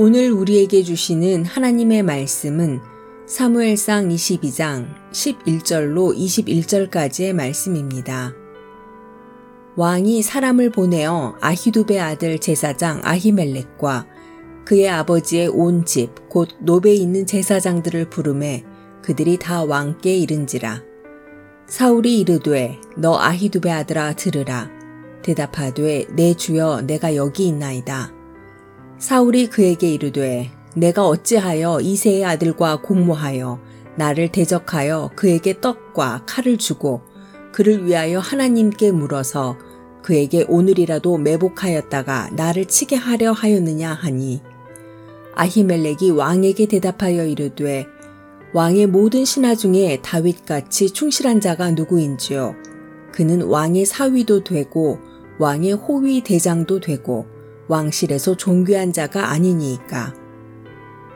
오늘 우리에게 주시는 하나님의 말씀은 사무엘상 22장 11절로 21절까지의 말씀입니다. 왕이 사람을 보내어 아히두베 아들 제사장 아히멜렉과 그의 아버지의 온 집, 곧 노베 있는 제사장들을 부름해 그들이 다 왕께 이른지라. 사울이 이르되 너 아히두베 아들아 들으라. 대답하되 내 주여 내가 여기 있나이다. 사울이 그에게 이르되 내가 어찌하여 이세의 아들과 공모하여 나를 대적하여 그에게 떡과 칼을 주고 그를 위하여 하나님께 물어서 그에게 오늘이라도 매복하였다가 나를 치게 하려 하였느냐 하니? 아히멜렉이 왕에게 대답하여 이르되 왕의 모든 신하 중에 다윗같이 충실한 자가 누구인지요? 그는 왕의 사위도 되고 왕의 호위 대장도 되고 왕실에서 존귀한 자가 아니니까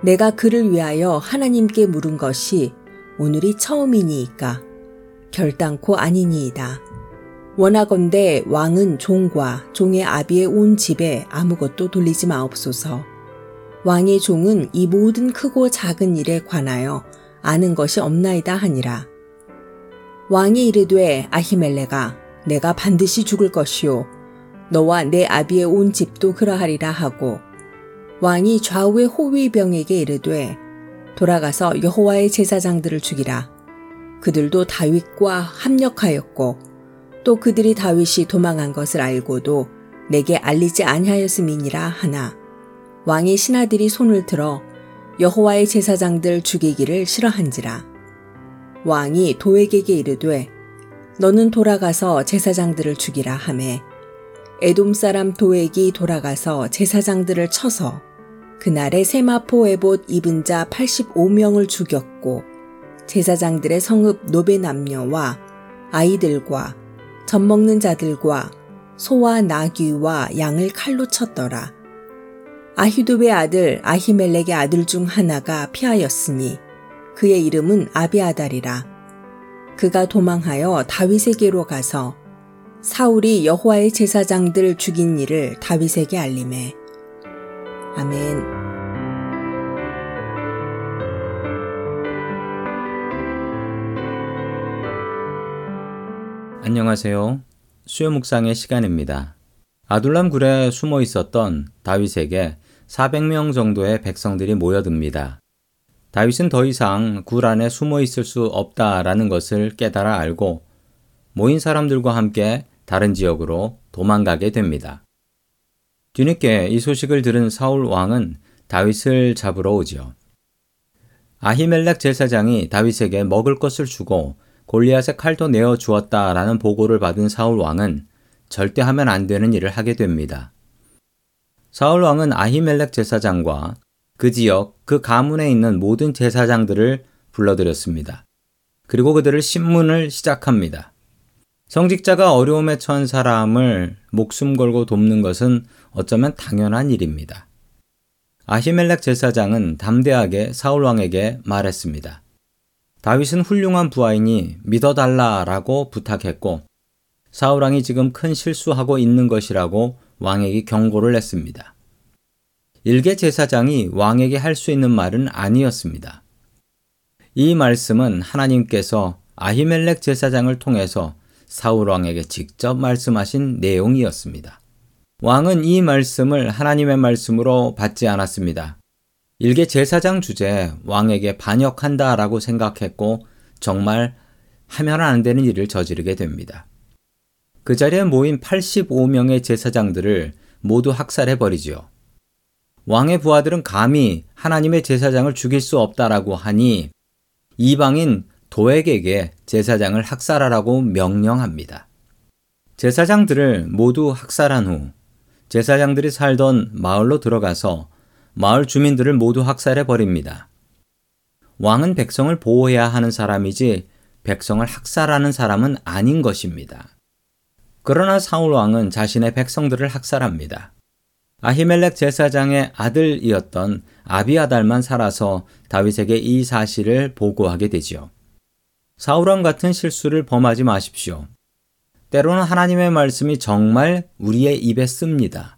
내가 그를 위하여 하나님께 물은 것이 오늘이 처음이니까 결단코 아니니이다. 원하건대 왕은 종과 종의 아비의 온 집에 아무것도 돌리지 마옵소서. 왕의 종은 이 모든 크고 작은 일에 관하여 아는 것이 없나이다 하니라. 왕이 이르되 아히멜레가 내가 반드시 죽을 것이요 너와 내 아비의 온 집도 그러하리라 하고 왕이 좌우의 호위병에게 이르되 돌아가서 여호와의 제사장들을 죽이라. 그들도 다윗과 합력하였고 또 그들이 다윗이 도망한 것을 알고도 내게 알리지 아니하였음이니라 하나 왕의 신하들이 손을 들어 여호와의 제사장들 죽이기를 싫어한지라. 왕이 도에게게 이르되 너는 돌아가서 제사장들을 죽이라 하매 에돔 사람 도액이 돌아가서 제사장들을 쳐서 그날에 세마포 에봇 입은 자 85명을 죽였고 제사장들의 성읍 노베 남녀와 아이들과 젖 먹는 자들과 소와 나귀와 양을 칼로 쳤더라. 아히두베 아들 아히멜렉의 아들 중 하나가 피하였으니 그의 이름은 아비아달이라. 그가 도망하여 다윗에게로 가서 사울이 여호와의 제사장들 죽인 일을 다윗에게 알림해 아멘. 안녕하세요. 수요 묵상의 시간입니다. 아둘람 굴에 숨어 있었던 다윗에게 400명 정도의 백성들이 모여듭니다. 다윗은 더 이상 굴 안에 숨어 있을 수 없다라는 것을 깨달아 알고 모인 사람들과 함께 다른 지역으로 도망가게 됩니다. 뒤늦게 이 소식을 들은 사울 왕은 다윗을 잡으러 오지요. 아히멜렉 제사장이 다윗에게 먹을 것을 주고 골리앗의 칼도 내어 주었다라는 보고를 받은 사울 왕은 절대 하면 안 되는 일을 하게 됩니다. 사울 왕은 아히멜렉 제사장과 그 지역, 그 가문에 있는 모든 제사장들을 불러들였습니다. 그리고 그들을 신문을 시작합니다. 성직자가 어려움에 처한 사람을 목숨 걸고 돕는 것은 어쩌면 당연한 일입니다. 아히멜렉 제사장은 담대하게 사울 왕에게 말했습니다. 다윗은 훌륭한 부하이니 믿어달라라고 부탁했고 사울 왕이 지금 큰 실수하고 있는 것이라고 왕에게 경고를 했습니다. 일개 제사장이 왕에게 할 수 있는 말은 아니었습니다. 이 말씀은 하나님께서 아히멜렉 제사장을 통해서 사울 왕에게 직접 말씀하신 내용이었습니다. 왕은 이 말씀을 하나님의 말씀으로 받지 않았습니다. 일개 제사장 주제 왕에게 반역한다라고 생각했고 정말 하면 안 되는 일을 저지르게 됩니다. 그 자리에 모인 85명의 제사장들을 모두 학살해 버리지요. 왕의 부하들은 감히 하나님의 제사장을 죽일 수 없다라고 하니 이방인 도액에게 제사장을 학살하라고 명령합니다. 제사장들을 모두 학살한 후 제사장들이 살던 마을로 들어가서 마을 주민들을 모두 학살해 버립니다. 왕은 백성을 보호해야 하는 사람이지 백성을 학살하는 사람은 아닌 것입니다. 그러나 사울 왕은 자신의 백성들을 학살합니다. 아히멜렉 제사장의 아들이었던 아비아달만 살아서 다윗에게 이 사실을 보고하게 되지요. 사울왕 같은 실수를 범하지 마십시오. 때로는 하나님의 말씀이 정말 우리의 입에 씁니다.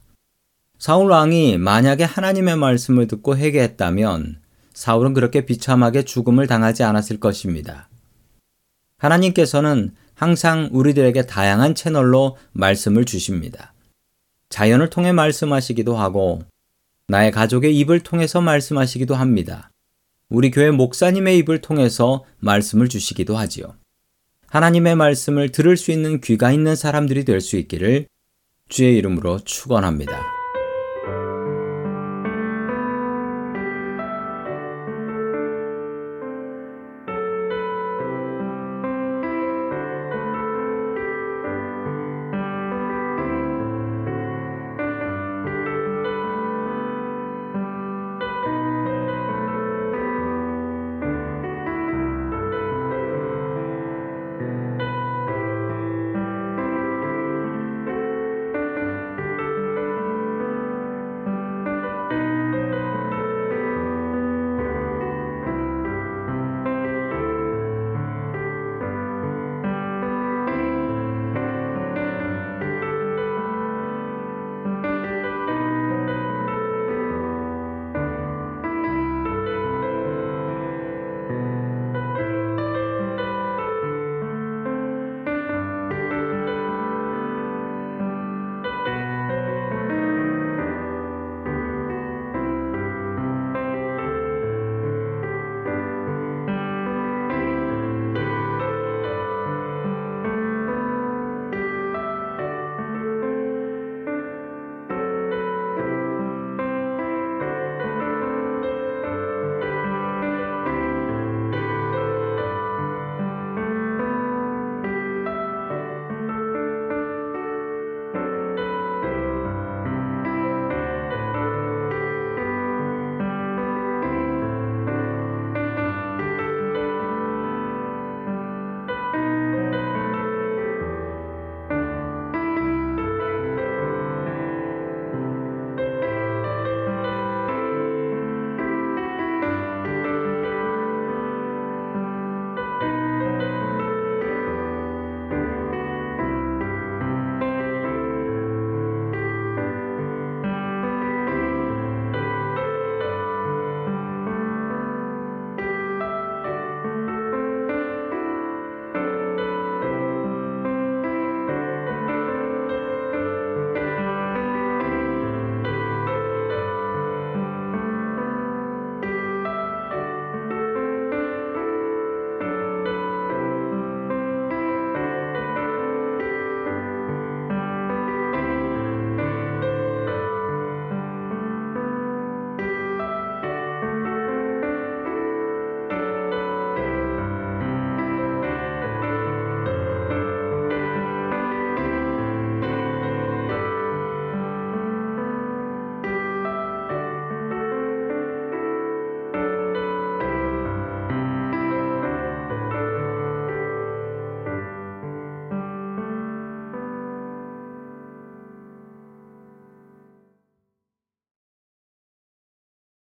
사울 왕이 만약에 하나님의 말씀을 듣고 회개했다면 사울은 그렇게 비참하게 죽음을 당하지 않았을 것입니다. 하나님께서는 항상 우리들에게 다양한 채널로 말씀을 주십니다. 자연을 통해 말씀하시기도 하고, 나의 가족의 입을 통해서 말씀하시기도 합니다. 우리 교회 목사님의 입을 통해서 말씀을 주시기도 하지요. 하나님의 말씀을 들을 수 있는 귀가 있는 사람들이 될 수 있기를 주의 이름으로 축원합니다.